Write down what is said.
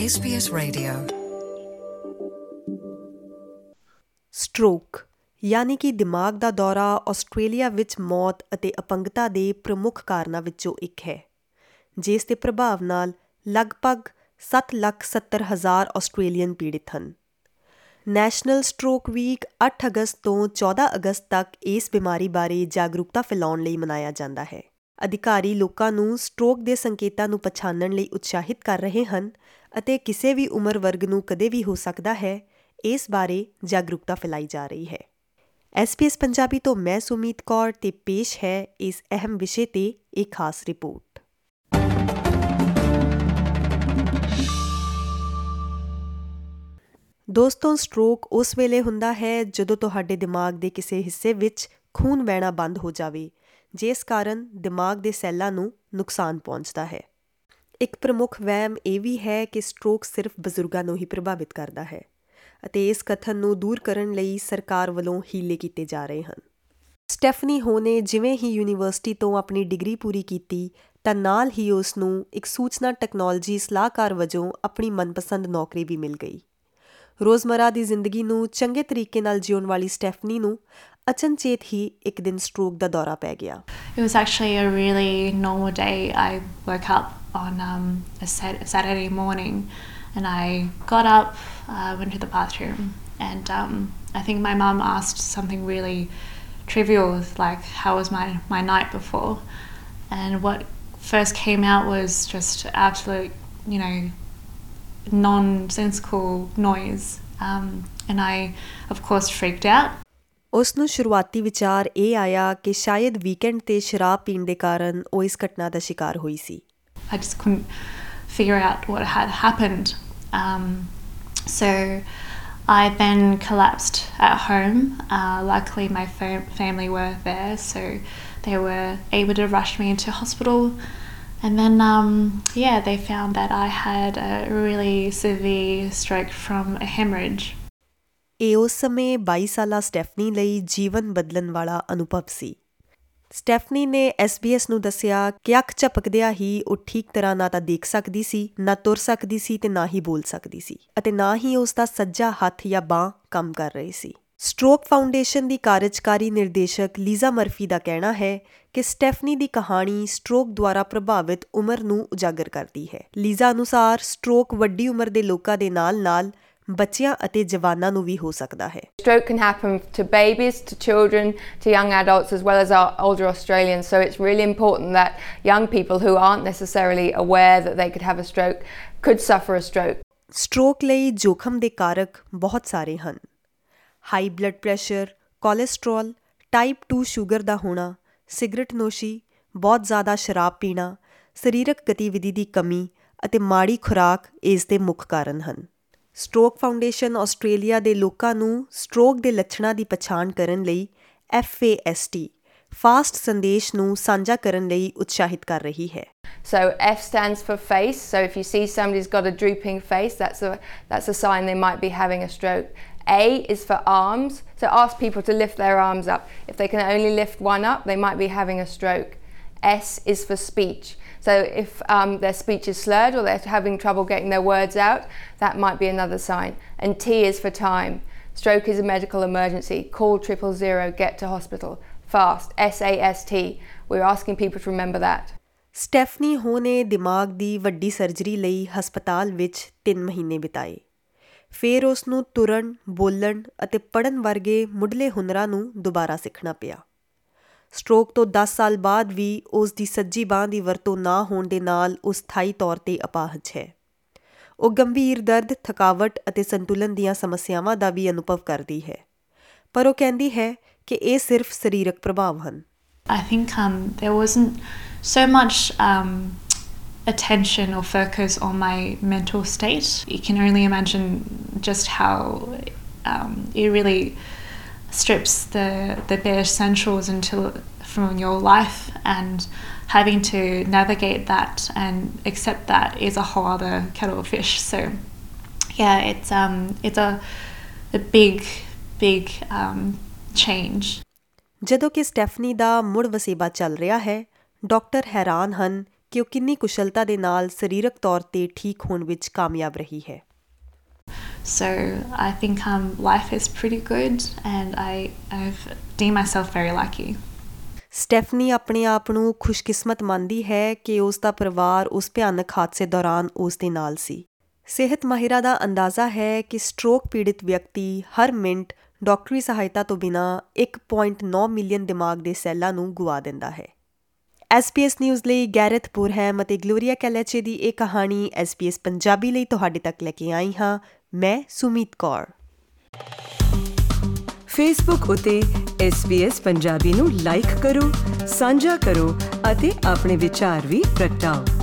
SBS Radio. Stroke ਯਾਨੀ ਕਿ ਦਿਮਾਗ ਦਾ ਦੌਰਾ ਆਸਟ੍ਰੇਲੀਆ ਵਿੱਚ ਮੌਤ ਅਤੇ ਅਪੰਗਤਾ ਦੇ ਪ੍ਰਮੁੱਖ ਕਾਰਨਾਂ ਵਿੱਚੋਂ ਇੱਕ ਹੈ। ਜਿਸ ਦੇ ਪ੍ਰਭਾਵ ਨਾਲ ਲਗਭਗ 7,70,000 ਆਸਟ੍ਰੇਲੀਅਨ ਪੀੜਿਤ ਹਨ। ਨੈਸ਼ਨਲ ਸਟ੍ਰੋਕ ਵੀਕ 8 ਅਗਸਤ ਤੋਂ 14 ਅਗਸਤ ਤੱਕ ਇਸ ਬਿਮਾਰੀ ਬਾਰੇ ਜਾਗਰੂਕਤਾ ਫੈਲਾਉਣ ਲਈ ਮਨਾਇਆ ਜਾਂਦਾ ਹੈ। ਅਧਿਕਾਰੀ ਲੋਕਾਂ ਨੂੰ ਸਟ੍ਰੋਕ ਦੇ ਸੰਕੇਤਾਂ ਨੂੰ ਪਛਾਣਨ ਲਈ ਉਤਸ਼ਾਹਿਤ ਕਰ ਰਹੇ ਹਨ ਅਤੇ ਕਿਸੇ ਵੀ ਉਮਰ ਵਰਗ ਨੂੰ ਕਦੇ ਵੀ ਹੋ ਸਕਦਾ ਹੈ, ਇਸ ਬਾਰੇ ਜਾਗਰੂਕਤਾ ਫੈਲਾਈ ਜਾ ਰਹੀ ਹੈ। ਐਸਪੀਐਸ ਪੰਜਾਬੀ ਤੋਂ ਮੈਂ ਸੁਮੀਤ ਕੌਰ ਤੇ ਪੇਸ਼ ਹੈ ਇਸ ਅਹਿਮ ਵਿਸ਼ੇ ਤੇ ਇੱਕ ਖਾਸ ਰਿਪੋਰਟ। ਦੋਸਤੋ, ਸਟ੍ਰੋਕ ਉਸ ਵੇਲੇ ਹੁੰਦਾ ਹੈ ਜਦੋਂ ਤੁਹਾਡੇ ਦਿਮਾਗ ਦੇ ਕਿਸੇ ਹਿੱਸੇ ਵਿੱਚ ਖੂਨ ਵਹਿਣਾ ਬੰਦ ਹੋ ਜਾਵੇ ਜਿਸ ਕਾਰਨ ਦਿਮਾਗ ਦੇ ਸੈੱਲਾਂ ਨੂੰ ਨੁਕਸਾਨ ਪਹੁੰਚਦਾ ਹੈ। ਇੱਕ ਪ੍ਰਮੁੱਖ ਵਹਿਮ ਇਹ ਵੀ ਹੈ ਕਿ ਸਟ੍ਰੋਕ ਸਿਰਫ ਬਜ਼ੁਰਗਾਂ ਨੂੰ ਹੀ ਪ੍ਰਭਾਵਿਤ ਕਰਦਾ ਹੈ ਅਤੇ ਇਸ ਕਥਨ ਨੂੰ ਦੂਰ ਕਰਨ ਲਈ ਸਰਕਾਰ ਵੱਲੋਂ ਹੀਲੇ ਕੀਤੇ ਜਾ ਰਹੇ ਹਨ। ਸਟੈਫਨੀ ਹੋ ਨੇ ਜਿਵੇਂ ਹੀ ਯੂਨੀਵਰਸਿਟੀ ਤੋਂ ਆਪਣੀ ਡਿਗਰੀ ਪੂਰੀ ਕੀਤੀ, ਤਾਂ ਨਾਲ ਹੀ ਉਸ ਨੂੰ ਇੱਕ ਸੂਚਨਾ ਟੈਕਨੋਲੋਜੀ ਸਲਾਹਕਾਰ ਵਜੋਂ ਆਪਣੀ ਮਨਪਸੰਦ ਨੌਕਰੀ ਵੀ ਮਿਲ ਗਈ। ਰੋਜ਼ਮਰਾ ਦੀ ਜ਼ਿੰਦਗੀ ਨੂੰ ਚੰਗੇ ਤਰੀਕੇ ਨਾਲ ਜਿਉਣ ਵਾਲੀ ਸਟੈਫਨੀ ਨੂੰ ਅਚਨਚੇਤ ਹੀ ਇੱਕ ਦਿਨ ਸਟ੍ਰੋਕ ਦਾ ਦੌਰਾ ਪੈ ਗਿਆ It was actually a really normal day. I woke up on um, a sat- Saturday morning and I got up, uh, went to the bathroom, and um, I think my mum asked something really trivial, like, How was my, my night before? And what first came out was just absolute, you know, nonsensical noise. Um, and I, of course, freaked out. ਉਸ ਨੂੰ ਸ਼ੁਰੂਆਤੀ ਵਿਚਾਰ ਇਹ ਆਇਆ ਕਿ ਸ਼ਾਇਦ weekend ਤੇ ਸ਼ਰਾਬ ਪੀਣ ਦੇ ਕਾਰਨ ਉਹ ਇਸ ਘਟਨਾ ਦਾ ਸ਼ਿਕਾਰ ਹੋਈ ਸੀ I just couldn't figure out what had happened. Um, so I then collapsed at home. Uh, luckily, my fam- family were there, so they were able to rush me into hospital. And then, um, yeah, they found that I had a really severe stroke from a hemorrhage. ਇਹ ਉਸ ਸਮੇਂ 22 ਸਾਲਾ Stephanie ਲਈ ਜੀਵਨ ਬਦਲਣ ਵਾਲਾ ਅਨੁਭਵ ਸੀ Stephanie ਨੇ SBS ਨੂੰ ਦੱਸਿਆ ਕਿ ਅੱਖ ਝਪਕਦਿਆਂ ਹੀ ਉਹ ਠੀਕ ਤਰ੍ਹਾਂ ਨਾ ਤਾਂ ਦੇਖ ਸਕਦੀ ਸੀ ਨਾ ਤੁਰ ਸਕਦੀ ਸੀ ਤੇ ਨਾ ਹੀ ਬੋਲ ਸਕਦੀ ਸੀ ਅਤੇ ਨਾ ਹੀ ਉਸ ਦਾ ਸੱਜਾ ਹੱਥ ਜਾਂ ਬਾਹ ਕੰਮ ਕਰ ਰਹੀ ਸੀ ਸਟ੍ਰੋਕ ਫਾਊਂਡੇਸ਼ਨ ਦੀ ਕਾਰਜਕਾਰੀ ਨਿਰਦੇਸ਼ਕ ਲੀਜ਼ਾ ਮਰਫੀ ਦਾ ਕਹਿਣਾ ਹੈ ਕਿ ਸਟੈਫਨੀ ਦੀ ਕਹਾਣੀ ਸਟ੍ਰੋਕ ਦੁਆਰਾ ਪ੍ਰਭਾਵਿਤ ਉਮਰ ਨੂੰ ਉਜਾਗਰ ਕਰਦੀ ਹੈ ਲੀਜ਼ਾ ਅਨੁਸਾਰ ਸਟ੍ਰੋਕ ਵੱਡੀ ਉਮਰ ਦੇ ਲੋਕਾਂ ਦੇ ਨਾਲ-ਨਾਲ ਬੱਚਿਆਂ ਅਤੇ ਜਵਾਨਾਂ ਨੂੰ ਵੀ ਹੋ ਸਕਦਾ ਹੈ Stroke can happen to babies, to children, to young adults, as well as our older Australians. So it's really important that young people who aren't necessarily aware that they could have a stroke could suffer a stroke. Stroke ਲਈ ਜੋਖਮ ਦੇ ਕਾਰਕ ਬਹੁਤ ਸਾਰੇ ਹਨ high blood pressure cholesterol type 2 sugar ਦਾ ਹੋਣਾ cigarette ਨੋਸ਼ੀ ਬਹੁਤ ਜ਼ਿਆਦਾ ਸ਼ਰਾਬ ਪੀਣਾ ਸਰੀਰਕ ਗਤੀਵਿਧੀ ਦੀ ਕਮੀ ਅਤੇ ਮਾੜੀ ਖੁਰਾਕ ਇਸ ਦੇ ਮੁੱਖ ਕਾਰਨ ਹਨ ਸਟ੍ਰੋਕ ਫਾਊਂਡੇਸ਼ਨ ਆਸਟ੍ਰੇਲੀਆ ਦੇ ਲੋਕਾਂ ਨੂੰ ਸਟ੍ਰੋਕ ਦੇ ਲੱਛਣਾਂ ਦੀ ਪਛਾਣ ਕਰਨ ਲਈ FAST ਫਾਸਟ ਸੰਦੇਸ਼ ਨੂੰ ਸਾਂਝਾ ਕਰਨ ਲਈ ਉਤਸ਼ਾਹਿਤ ਕਰ ਰਹੀ ਹੈ So F stands for face. So if you see somebody's got a drooping face, that's a that's a sign they might be having a stroke. A is for arms. So ask people to lift their arms up. If they can only lift one up, they might be having a stroke. S is for speech. So if um, their speech is slurred or they're having trouble getting their words out, that might be another sign. And T is for time. Stroke is a medical emergency. Call triple zero. Get to hospital fast. S A S T. We're asking people to remember that. Stephanie Ho ਨੇ ਦਿਮਾਗ ਦੀ ਵੱਡੀ surgery ਲਈ ਹਸਪਤਾਲ ਵਿੱਚ 3 ਮਹੀਨੇ ਬਿਤਾਏ ਫਿਰ ਉਸ ਨੂੰ ਤੁਰਨ ਬੋਲਣ ਅਤੇ ਪੜਨ ਵਰਗੇ ਮੁੱਢਲੇ ਹੁਨਰਾਂ ਨੂੰ ਦੁਬਾਰਾ ਸਿੱਖਣਾ ਪਿਆ। ਸਟ੍ਰੋਕ ਤੋਂ 10 ਸਾਲ ਬਾਅਦ ਵੀ ਉਸ ਦੀ ਸੱਜੀ ਬਾਹ ਦੀ ਵਰਤੋਂ ਨਾ ਹੋਣ ਦੇ ਨਾਲ ਉਹ ਸਥਾਈ ਤੌਰ ਤੇ ਅਪਾਹਜ ਹੈ। ਉਹ ਗੰਭੀਰ ਦਰਦ ਥਕਾਵਟ ਅਤੇ ਸੰਤੁਲਨ ਦੀਆਂ ਸਮੱਸਿਆਵਾਂ ਦਾ ਵੀ ਅਨੁਭਵ ਕਰਦੀ ਹੈ। ਪਰ ਉਹ ਕਹਿੰਦੀ ਹੈ ਕਿ ਇਹ ਸਿਰਫ ਸਰੀਰਕ ਪ੍ਰਭਾਵ ਹਨ। I think um, there wasn't so much um, attention or focus on my mental state. You can only imagine just how um, it really strips the, the bare essentials until from your life and having to navigate that and accept that is a whole other kettle of fish. So yeah, it's um, it's a a big big um, change. ਜਦੋਂ ਕਿ Stephanie ਦਾ ਮੁੜ ਵਸੇਬਾ ਚੱਲ ਰਿਹਾ ਹੈ doctor ਹੈਰਾਨ ਹਨ ਕਿ ਉਹ ਕਿੰਨੀ ਕੁਸ਼ਲਤਾ ਦੇ ਨਾਲ ਸਰੀਰਕ ਤੌਰ ਤੇ ਠੀਕ ਹੋਣ ਵਿੱਚ ਕਾਮਯਾਬ ਰਹੀ ਹੈ। So I think um, life is pretty good, and I I've deemed myself very lucky. Stephanie ਆਪਣੇ ਆਪ ਨੂੰ ਖੁਸ਼ਕਿਸਮਤ ਮੰਨਦੀ ਹੈ ਕਿ ਉਸ ਦਾ ਪਰਿਵਾਰ ਉਸ ਭਿਆਨਕ ਹਾਦਸੇ ਦੌਰਾਨ ਉਸ ਦੇ ਨਾਲ ਸੀ। ਸਿਹਤ ਮਾਹਿਰਾਂ ਦਾ ਅੰਦਾਜ਼ਾ ਹੈ ਕਿ ਸਟ੍ਰੋਕ ਪੀੜਿਤ ਵਿਅਕਤੀ ਹਰ ਮਿੰਟ ਡਾਕਟਰੀ ਸਹਾਇਤਾ ਤੋਂ ਬਿਨਾ 1.9 ਮਿਲੀਅਨ ਦਿਮਾਗ ਦੇ ਸੈੱਲਾਂ ਨੂੰ ਗੁਆ ਦਿੰਦਾ ਹੈ। SBS ਨਿਊਜ਼ ਲਈ ਗੈਰਥ ਪੁਰਹੈਮ ਅਤੇ ਗਲੋਰੀਆ ਕੈਲੇਚੇ ਦੀ ਇਹ ਕਹਾਣੀ SBS ਪੰਜਾਬੀ ਲਈ ਤੁਹਾਡੇ ਤੱਕ ਲੈ ਕੇ ਆਈ ਹਾਂ। ਮੈਂ ਸੁਮੀਤ ਕੌਰ। ਫੇਸਬੁੱਕ ਉਤੇ SBS ਪੰਜਾਬੀ ਨੂੰ ਲਾਈਕ ਕਰੋ, ਸਾਂਝਾ ਕਰੋ ਅਤੇ ਆਪਣੇ ਵਿਚਾਰ ਵੀ ਪ੍ਰਗਟਾਓ।